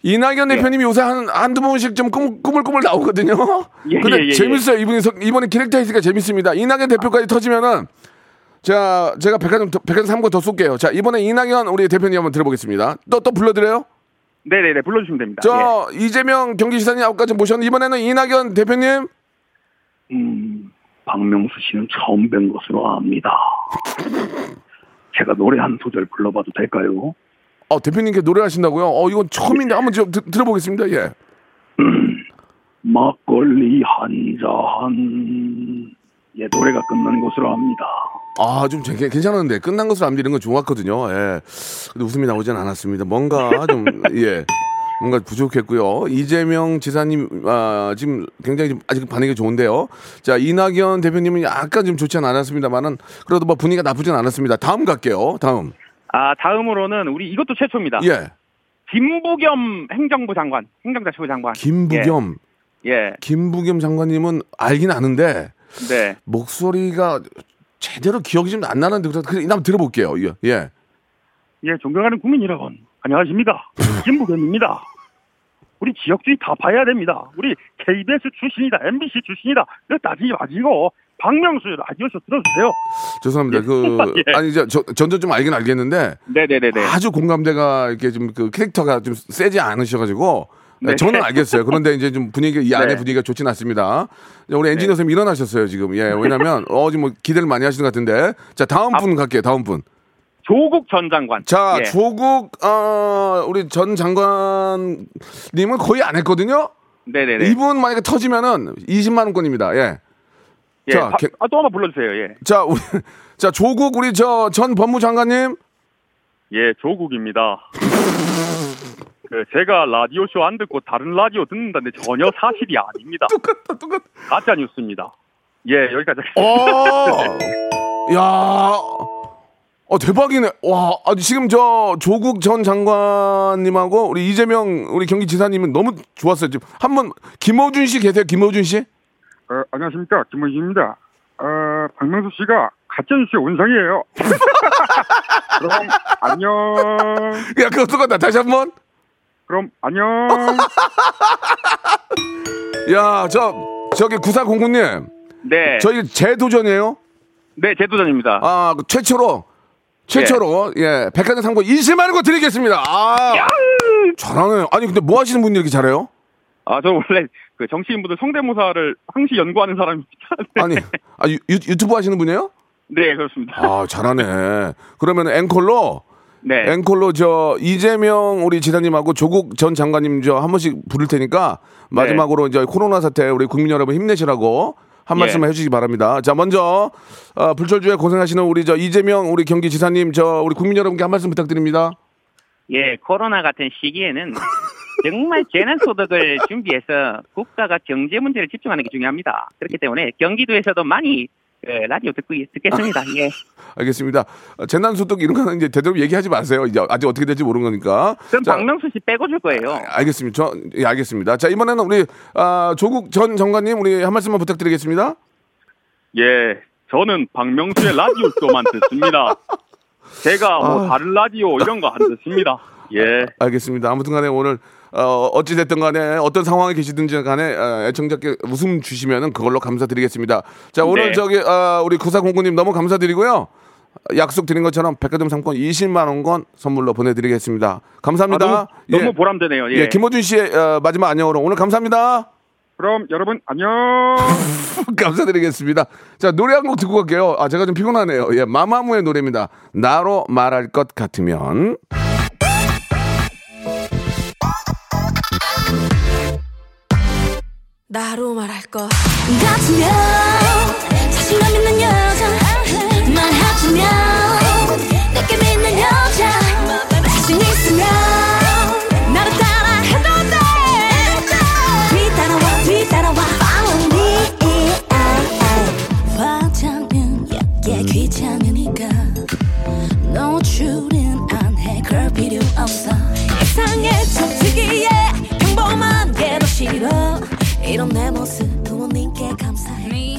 Speaker 1: 이낙연 대표님이 요새 한, 한두 번씩 좀 꿈, 꾸물꾸물 나오거든요.
Speaker 2: 예,
Speaker 1: 근데
Speaker 2: 예, 예,
Speaker 1: 재밌어요. 이분이, 서- 이번에 캐릭터 있으니까 재밌습니다. 이낙연 대표까지 터지면은, 자, 제가 백화점, 더- 백화점 3권 더 쏠게요. 자, 이번에 이낙연 우리 대표님 한번 들어보겠습니다. 또, 또 불러드려요?
Speaker 2: 네네네 불러주시면 됩니다.
Speaker 1: 저, 이재명 경기지사님 아까까지 모셨는데, 이번에는 이낙연 대표님?
Speaker 2: 음, 박명수 씨는 처음 뵌 것으로 압니다. 제가 노래 한 소절 불러봐도 될까요?
Speaker 1: 어, 대표님께 노래하신다고요? 어, 이건 처음인데 한번 좀 드- 들어보겠습니다. 예.
Speaker 2: 막걸리 한 잔. 예, 노래가 끝난 것으로 압니다.
Speaker 1: 아, 좀 제- 괜찮은데 끝난 것으로 안 되는 건 좋았거든요. 예. 근데 웃음이 나오진 않았습니다. 뭔가 좀 예. 뭔가 부족했고요. 이재명 지사님 아, 지금 굉장히 좀 아직 반응이 좋은데요. 자 이낙연 대표님은 약간 좀 좋지 않았습니다만은 그래도 뭐 분위기가 나쁘진 않았습니다. 다음 갈게요. 다음.
Speaker 7: 아 다음으로는 우리 이것도 최초입니다.
Speaker 1: 예.
Speaker 7: 김부겸 행정부 장관, 행정자치부 장관.
Speaker 1: 김부겸.
Speaker 7: 예.
Speaker 1: 김부겸 장관님은 알긴 아는데
Speaker 7: 네.
Speaker 1: 목소리가 제대로 기억이 좀 안 나는데 그래서 그냥 한번 들어볼게요. 예. 예.
Speaker 2: 예, 존경하는 국민 여러분, 안녕하십니까. 김부겸입니다. 우리 지역주의 다 봐야 됩니다. 우리 KBS 출신이다, MBC 출신이다. 이거 따지지 마시고, 박명수 라디오쇼 들어주세요.
Speaker 1: 죄송합니다. 그
Speaker 2: 예.
Speaker 1: 아니 이제 저, 전전 좀 알긴 알겠는데
Speaker 7: 네네네네.
Speaker 1: 아주 공감대가 이렇게 좀 그 캐릭터가 좀 세지 않으셔가지고
Speaker 7: 네.
Speaker 1: 저는 알겠어요. 그런데 이제 좀 분위기 이 안에
Speaker 7: 네.
Speaker 1: 분위기가 좋진 않습니다. 우리 엔지니어 선생님 일어나셨어요 지금. 예, 왜냐면 어 지금 뭐 기대를 많이 하시는 것 같은데 자 다음 분 갈게요. 다음 분.
Speaker 7: 조국 전 장관.
Speaker 1: 자
Speaker 7: 예.
Speaker 1: 조국 어 우리 전 장관님은 거의 안 했거든요.
Speaker 7: 네네네.
Speaker 1: 이분 만약에 터지면은 20만 원권입니다. 예.
Speaker 7: 예.
Speaker 1: 자, 개-
Speaker 7: 아, 또 한번 불러주세요. 예.
Speaker 1: 자, 우리, 자 조국 우리 저 전 법무장관님.
Speaker 2: 예, 조국입니다. 그 제가 라디오 쇼 안 듣고 다른 라디오 듣는다는데 전혀 사실이 아닙니다.
Speaker 1: 똑같다, 똑같.
Speaker 2: 가짜 뉴스입니다. 예, 여기까지
Speaker 1: 어, 야, 어 대박이네. 와, 아니 지금 저 조국 전 장관님하고 우리 이재명 우리 경기지사님은 너무 좋았어요. 지금 한번 김어준 씨 계세요? 김어준 씨?
Speaker 2: 어, 안녕하십니까. 김원희입니다. 어, 박명수 씨가 가짜뉴스의 원상이에요. 그럼 안녕.
Speaker 1: 야, 그거 똑같다. 다시 한 번.
Speaker 2: 그럼 안녕.
Speaker 1: 야, 저 저기 구사공구님,
Speaker 7: 네.
Speaker 1: 저희 재도전이에요.
Speaker 7: 네, 제 도전입니다.
Speaker 1: 아, 그 최초로 최초로 예 백화점 상품 20만 원거 드리겠습니다. 아, 잘하네요. 아니 근데 뭐 하시는 분이 이렇게 잘해요?
Speaker 7: 아, 저 원래 그 정치인분들 성대모사를 항시 연구하는 사람입니다.
Speaker 1: 아니, 아, 유, 유- 유튜브 하시는 분이에요?
Speaker 7: 네, 그렇습니다.
Speaker 1: 아, 잘하네. 그러면 앵콜로
Speaker 7: 네.
Speaker 1: 앵콜로 저 이재명 우리 지사님하고 조국 전 장관님 저 한 번씩 부를 테니까 마지막으로 이제 코로나 사태 우리 국민 여러분 힘내시라고 한
Speaker 7: 예.
Speaker 1: 말씀만 해주시기 바랍니다. 자, 먼저 어, 불철주에 고생하시는 우리 저 이재명 우리 경기 지사님 저 우리 국민 여러분께 한 말씀 부탁드립니다.
Speaker 7: 예, 코로나 같은 시기에는 정말 재난소득을 준비해서 국가가 경제 문제를 집중하는 게 중요합니다. 그렇기 때문에 경기도에서도 많이 예, 라디오 듣고 있- 듣겠습니다. 예.
Speaker 1: 알겠습니다. 어, 재난소득 이런 거는 이제 되도록 얘기하지 마세요. 이제 아직 어떻게 될지 모르는 거니까.
Speaker 7: 그럼
Speaker 1: 자,
Speaker 7: 박명수 씨 빼고 줄 거예요.
Speaker 1: 알겠습니다. 저, 예, 알겠습니다. 자, 이번에는 우리, 아, 조국 전 장관님, 우리 한 말씀만 부탁드리겠습니다.
Speaker 2: 예, 저는 박명수의 라디오 쇼만 듣습니다. 제가 뭐
Speaker 1: 아.
Speaker 2: 다른 라디오 이런 거 안 듣습니다. 예.
Speaker 1: 알겠습니다. 아무튼 간에 오늘, 어, 어찌됐든 간에 어떤 상황에 계시든지 간에 어, 애청자께 웃음 주시면은 그걸로 감사드리겠습니다. 자, 오늘
Speaker 7: 네.
Speaker 1: 저기, 아, 우리 구사공구님 너무 감사드리고요. 약속 드린 것처럼 백화점 상권 20만 원권 선물로 보내드리겠습니다. 감사합니다.
Speaker 2: 아, 너무,
Speaker 1: 예.
Speaker 2: 너무 보람되네요. 예.
Speaker 1: 예, 김호준 씨의 어, 마지막 안녕으로 오늘 감사합니다.
Speaker 2: 그럼 여러분 안녕.
Speaker 1: 감사드리겠습니다. 자, 노래 한 곡 듣고 갈게요. 아, 제가 좀 피곤하네요. 예, 마마무의 노래입니다. 나로 말할 것 같으면.
Speaker 8: 나로 말할 것. 같으면 자신감 있는 여자 말하자면 내게 믿는 여자. 자신 있으면 나를 따라 해도 돼 뒤따라와 뒤따라와 follow me. 화장은 약게 귀찮으니까 노출은 안해. 그럴 필요 없어 이런 내 모습 부모님께 감사해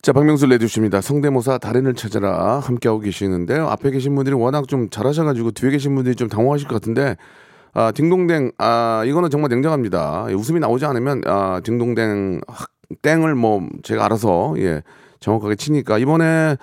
Speaker 1: 자, 박명수 레디오십입니다. 성대모사 달인을 찾아라 함께하고 계시는데요. 앞에 계신 분들이 워낙 좀 잘하셔가지고 뒤에 계신 분들이 좀 당황하실 것 같은데, 아, 딩동댕, 아, 이거는 정말 냉정합니다. 예, 웃음이 나오지 않으면, 아, 딩동댕, 확, 땡을 뭐, 제가 알아서, 예, 정확하게 치니까, 이번에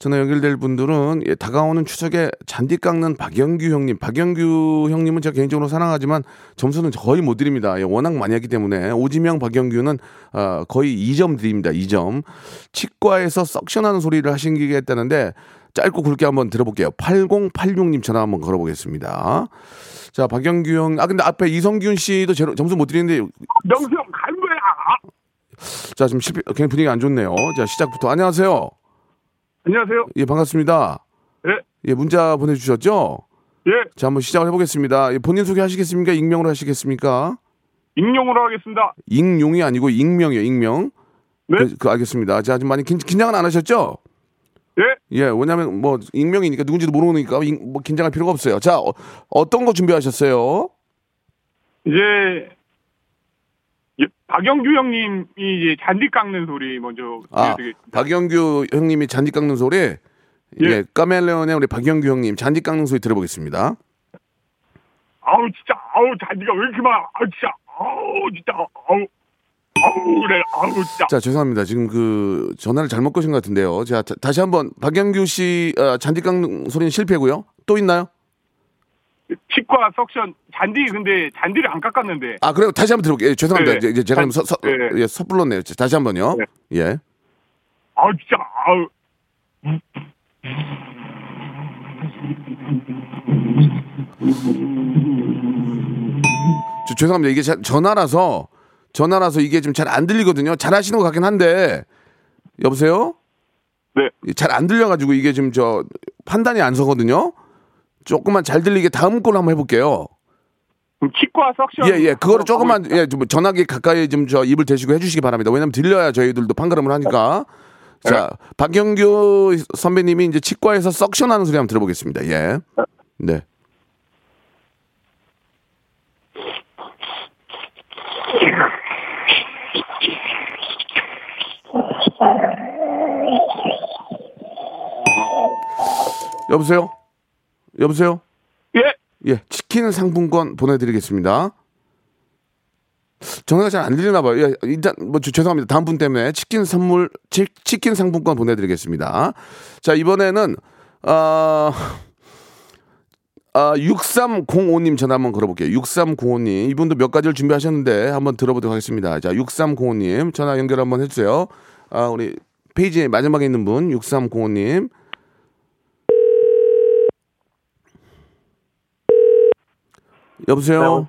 Speaker 1: 전화 연결될 분들은 예, 다가오는 추석에 잔디 깎는 박영규 형님, 박영규 형님은 제가 개인적으로 사랑하지만 점수는 거의 못 드립니다. 예, 워낙 많이 했기 때문에 오지명 박영규는 어, 거의 2점 드립니다. 2점. 치과에서 석션하는 소리를 하시겠다는데 짧고 굵게 한번 들어볼게요. 8086님 전화 한번 걸어보겠습니다. 자, 박영규 형. 아, 근데 앞에 이성균 씨도 제- 점수 못 드리는데
Speaker 2: 명수 형간 거야.
Speaker 1: 자, 지금 실패, 그냥 분위기 안 좋네요. 자, 시작부터 안녕하세요.
Speaker 2: 안녕하세요.
Speaker 1: 예, 반갑습니다.
Speaker 2: 예.
Speaker 1: 예, 문자 보내주셨죠?
Speaker 9: 예.
Speaker 1: 자, 한번 시작을 해보겠습니다. 예, 본인 소개하시겠습니까? 익명으로 하시겠습니까?
Speaker 9: 익명으로 하겠습니다.
Speaker 1: 익용이 아니고 익명이에요, 익명.
Speaker 9: 네.
Speaker 1: 그, 그 알겠습니다. 자, 좀 많이 긴, 긴장은 안 하셨죠?
Speaker 9: 예.
Speaker 1: 예, 왜냐면 뭐 익명이니까 누군지도 모르니까 인- 뭐 긴장할 필요가 없어요. 자, 어, 떤거 준비하셨어요?
Speaker 9: 이제 예, 박영규 형님이 이제 잔디 깎는 소리 먼저
Speaker 1: 아. 박영규 형님이 잔디 깎는 소리. 예, 카멜레온의 우리 박영규 형님 잔디 깎는 소리 들어보겠습니다.
Speaker 9: 아우 진짜 아우 잔디가 왜 이렇게 많아? 아우 진짜 아우 진짜 아우 아우 그래 아우 진짜
Speaker 1: 자, 죄송합니다. 지금 그 전화를 잘못 거신 것 같은데요. 자, 다- 다시 한번 박영규 씨 어, 잔디 깎는 소리는 실패고요. 또 있나요?
Speaker 9: 치과 석션 잔디 근데 잔디를 안 깎았는데
Speaker 1: 아, 그래요. 다시 한번 들어볼게요. 예, 죄송합니다.
Speaker 9: 네.
Speaker 1: 이제, 제가 좀 서, 서,
Speaker 9: 네.
Speaker 1: 예, 섣불렀네요. 자, 다시 한번요. 예.
Speaker 9: 아우 진짜 아우
Speaker 1: 저, 죄송합니다. 이게 자- 전화라서 전화라서 이게 좀 잘 안 들리거든요. 잘 하시는 것 같긴 한데 여보세요?
Speaker 9: 네.
Speaker 1: 잘 안 들려가지고 이게 지금 저 판단이 안 서거든요. 조금만 잘 들리게 다음 걸로 한번 해볼게요.
Speaker 9: 그럼 치과 석션
Speaker 1: 예, 예. 그거를 조금만, 예, 좀 전화기 가까이 좀 저 입을 대시고 해주시기 바랍니다. 왜냐면 들려야 저희들도 판가름을 하니까. 자, 박영규 선배님이 이제 치과에서 석션 하는 소리 한번 들어보겠습니다. 예. 네. 여보세요? 여보세요?
Speaker 9: 예.
Speaker 1: 예, 치킨 상품권 보내드리겠습니다. 전화가 잘 안 들리나 봐요. 예, 일단 뭐 저- 죄송합니다. 다음 분 때문에 치킨 선물 치, 치킨 상품권 보내드리겠습니다. 자 이번에는 아, 아 6305님 전화 한번 걸어볼게요. 6305님 이분도 몇 가지를 준비하셨는데 한번 들어보도록 하겠습니다. 자 6305님 전화 연결 한번 해주세요. 아 우리 페이지 마지막에 있는 분 6305님 여보세요.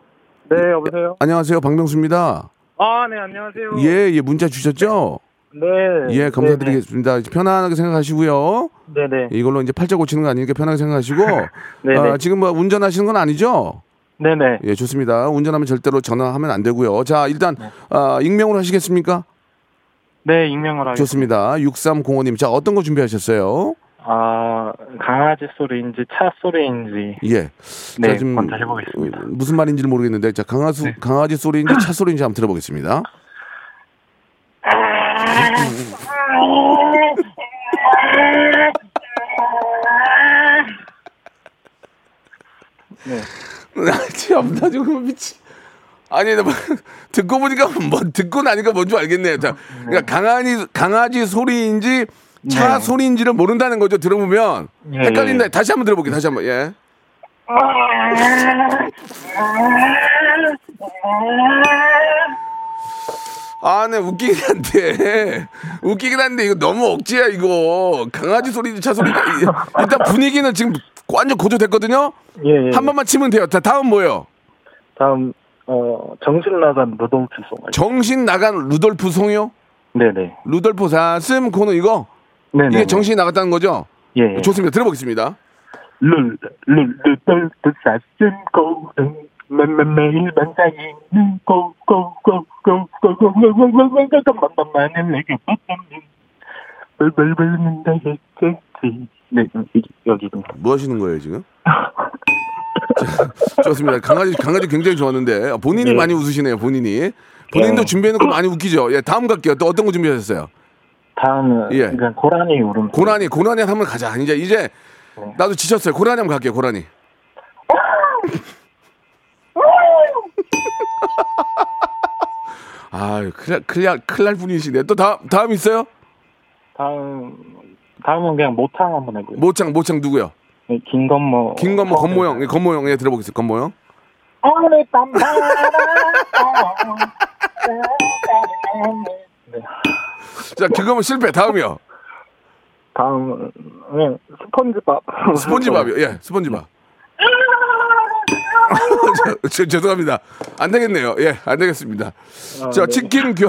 Speaker 10: 네, 여보세요?
Speaker 1: 안녕하세요. 박명수입니다.
Speaker 10: 아, 네, 안녕하세요.
Speaker 1: 예, 예, 문자 주셨죠?
Speaker 10: 네.
Speaker 1: 예, 감사드리겠습니다. 편안하게 생각하시고요.
Speaker 10: 네 네.
Speaker 1: 이걸로 이제 팔자 고치는 거 아니니까 편하게 생각하시고.
Speaker 10: 네네.
Speaker 1: 아, 지금 뭐 운전하시는 건 아니죠?
Speaker 10: 네 네.
Speaker 1: 예, 좋습니다. 운전하면 절대로 전화하면 안 되고요. 자, 일단 아, 익명으로 하시겠습니까?
Speaker 10: 네, 익명으로 하겠습니다.
Speaker 1: 좋습니다. 6305님. 자, 어떤 거 준비하셨어요?
Speaker 10: 아, 강아지 소리인지 차 소리인지.
Speaker 1: 예.
Speaker 10: 네,
Speaker 1: 자, 지금
Speaker 10: 먼저 해보겠습니다. 네.
Speaker 1: 어, 무슨 말인지 는 모르겠는데, 자, 강아지, 강아지 소리인지 차 소리인지 한번 들어보겠습니다.
Speaker 10: 네.
Speaker 1: 참, 나 지금 미치. 아니, 나 뭐, 듣고 보니까 뭐, 듣고 나니까 뭔 줄 알겠네요. 자, 그러니까 강아지, 강아지 소리인지 차
Speaker 10: 네.
Speaker 1: 소리인지를 모른다는 거죠. 들어보면.
Speaker 10: 예,
Speaker 1: 헷갈린다.
Speaker 10: 예.
Speaker 1: 다시 한번 들어볼게요. 다시 한번, 예. 아, 네, 웃기긴 한데. 웃기긴 한데, 이거 너무 억지야, 이거. 강아지 소리인지 차 소리인지. 일단 분위기는 지금 완전 고조됐거든요?
Speaker 10: 예, 예.
Speaker 1: 한 번만 치면 돼요. 자, 다음 뭐예요?
Speaker 10: 다음, 어, 정신 나간 루돌프 송.
Speaker 1: 정신 나간 루돌프 송이요?
Speaker 10: 네네.
Speaker 1: 루돌프 사슴 코너 이거?
Speaker 10: 네네.
Speaker 1: 이게 정신이 나갔다는 거죠?
Speaker 10: 예. 예.
Speaker 1: 좋습니다. 들어보겠습니다.
Speaker 10: 룰, 룰, 루돌프 사슴 고등. 매매매일 반짝이는 고, 고, 고, 고, 고, 고, 고, 고, 고, 고, 고, 고, 만만만을 내게 뻗는 벌벌벌 는다 했겠지. 네, 여기, 여기도.
Speaker 1: 뭐 하시는 거예요, 지금? 자, 좋습니다. 강아지, 강아지 굉장히 좋았는데, 본인이
Speaker 10: 네.
Speaker 1: 많이 웃으시네요, 본인이. 본인도
Speaker 10: 네.
Speaker 1: 준비해놓고 많이 웃기죠? 예, 다음 갈게요. 또 어떤 거 준비하셨어요?
Speaker 10: 다음은,
Speaker 1: 예.
Speaker 10: 그냥 고라니 울음.
Speaker 1: 고라니, 고라니 한번 가자. 이제, 이제,
Speaker 10: 네.
Speaker 1: 나도 지쳤어요. 고라니 한번 갈게요, 고라니. 아유, 큰일, 날- 큰일, 날- 큰일 날 분이시네. 또 다음, 다음 있어요?
Speaker 10: 다음, 다음은 그냥 모창 한번 해볼게요.
Speaker 1: 모창, 모창 누구요?
Speaker 10: 네, 김건모.
Speaker 1: 김건모, 건모형. 예, 건모형. 예, 들어보겠습니다. 건모형.
Speaker 10: 오늘 밤 네.
Speaker 1: 자, 그거면 실패. 다음이요.
Speaker 10: 다음은 스펀지밥.
Speaker 1: 스폰지밥이요. 예, 스폰지밥. 저, 저, 죄송합니다. 안 되겠네요. 예, 안 되겠습니다.
Speaker 10: 아,
Speaker 1: 자,
Speaker 10: 네.
Speaker 1: 치킨 교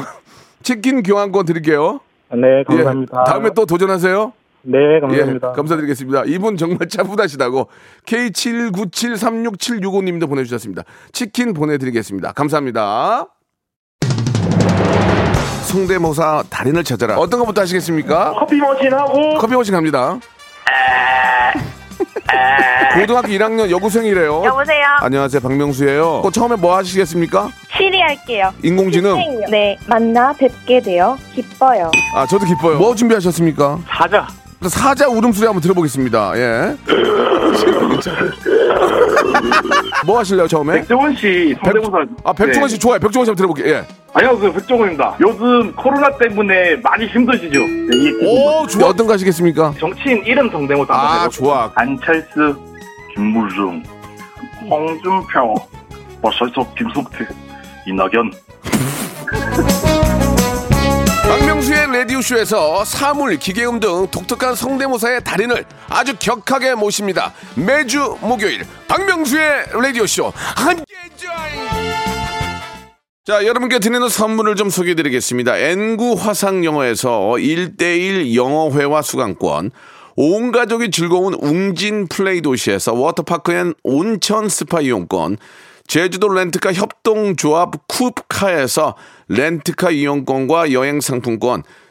Speaker 1: 치킨 교환권 드릴게요.
Speaker 10: 네, 감사합니다.
Speaker 1: 예, 다음에 또 도전하세요.
Speaker 10: 네, 감사합니다.
Speaker 1: 예, 감사드리겠습니다. 이분 정말 차분하시다고 K79736765님도 보내주셨습니다. 치킨 보내드리겠습니다. 감사합니다. 성대모사 달인을 찾아라. 어떤 것부터 하시겠습니까?
Speaker 10: 커피 머신 하고
Speaker 1: 커피 머신 갑니다. 고등학교 1학년 여고생이래요.
Speaker 3: 여보세요?
Speaker 1: 안녕하세요, 박명수예요. 그 처음에 뭐 하시겠습니까?
Speaker 3: 시리 할게요.
Speaker 1: 인공지능?
Speaker 3: 네, 만나 뵙게 되어 기뻐요.
Speaker 1: 아, 저도 기뻐요. 뭐 준비하셨습니까?
Speaker 10: 사자.
Speaker 1: 사자 울음소리 한번 들어보겠습니다. 예. 뭐 하실래요, 처음에?
Speaker 10: 백종원 씨 성대모사.
Speaker 1: 아, 백종원 씨 좋아요. 백종원 씨 한번 들어볼게요. 예.
Speaker 10: 안녕하세요, 백종원입니다. 요즘 코로나 때문에 많이 힘드시죠? 네, 이
Speaker 1: 오, 좋아. 어떤 거 하시겠습니까?
Speaker 10: 정치인 이름 성대모사. 한번
Speaker 1: 아,
Speaker 10: 해볼게요.
Speaker 1: 좋아.
Speaker 10: 안철수, 김무중, 홍준표, 버설석, 김숙태, 이낙연.
Speaker 1: 라디오쇼에서 사물, 기계음 등 독특한 성대모사의 달인을 아주 격하게 모십니다. 매주 목요일 박명수의 라디오쇼 함께 join! 자, 여러분께 드리는 선물을 좀 소개해 드리겠습니다. N구 화상 영어에서 1대1 영어회화 수강권, 온 가족이 즐거운 웅진 플레이 도시에서 워터파크 and 온천 스파 이용권, 제주도 렌트카 협동조합 쿱카에서 렌트카 이용권과 여행 상품권,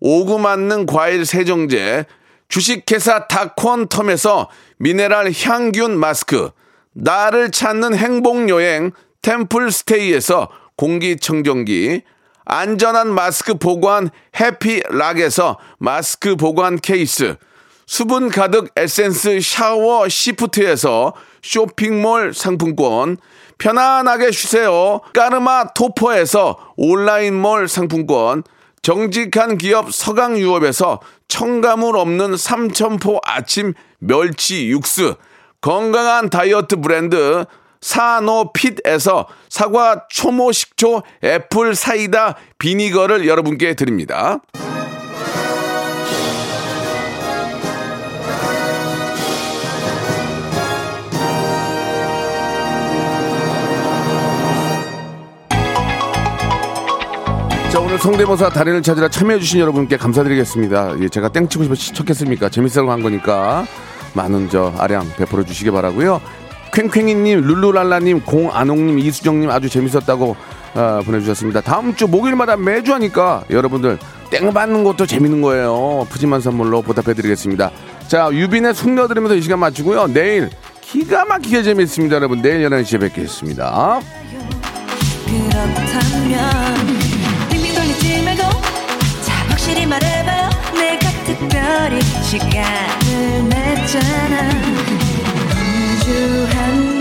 Speaker 1: 오구 맞는 과일 세정제, 주식회사 다콘텀에서 미네랄 항균 마스크, 나를 찾는 행복여행 템플스테이에서 공기청정기, 안전한 마스크 보관 해피락에서 마스크 보관 케이스, 수분 가득 에센스 샤워 시프트에서 쇼핑몰 상품권, 편안하게 쉬세요. 까르마 토퍼에서 온라인몰 상품권, 정직한 기업 서강유업에서 첨가물 없는 삼천포 아침 멸치 육수, 건강한 다이어트 브랜드 사노핏에서 사과 초모 식초 애플 사이다 비니거를 여러분께 드립니다. 자 오늘 성대모사 달인을 찾으러 참여해주신 여러분께 감사드리겠습니다. 예, 제가 땡치고 싶어 시청했습니까? 재밌으라고 한 거니까 많은 저 아량 베풀어 주시기 바라고요. 쾌쾌이님, 룰루랄라님, 공안홍님, 이수정님 아주 재밌었다고 아, 보내주셨습니다. 다음 주 목요일마다 매주 하니까 여러분들 땡 받는 것도 재밌는 거예요. 푸짐한 선물로 보답해드리겠습니다. 자 유빈의 숙녀 들으면서 이 시간 마치고요. 내일 기가 막히게 재밌습니다. 여러분 내일 11시에 뵙겠습니다.
Speaker 8: 그렇다면 별이 시간을 냈잖아. 음주한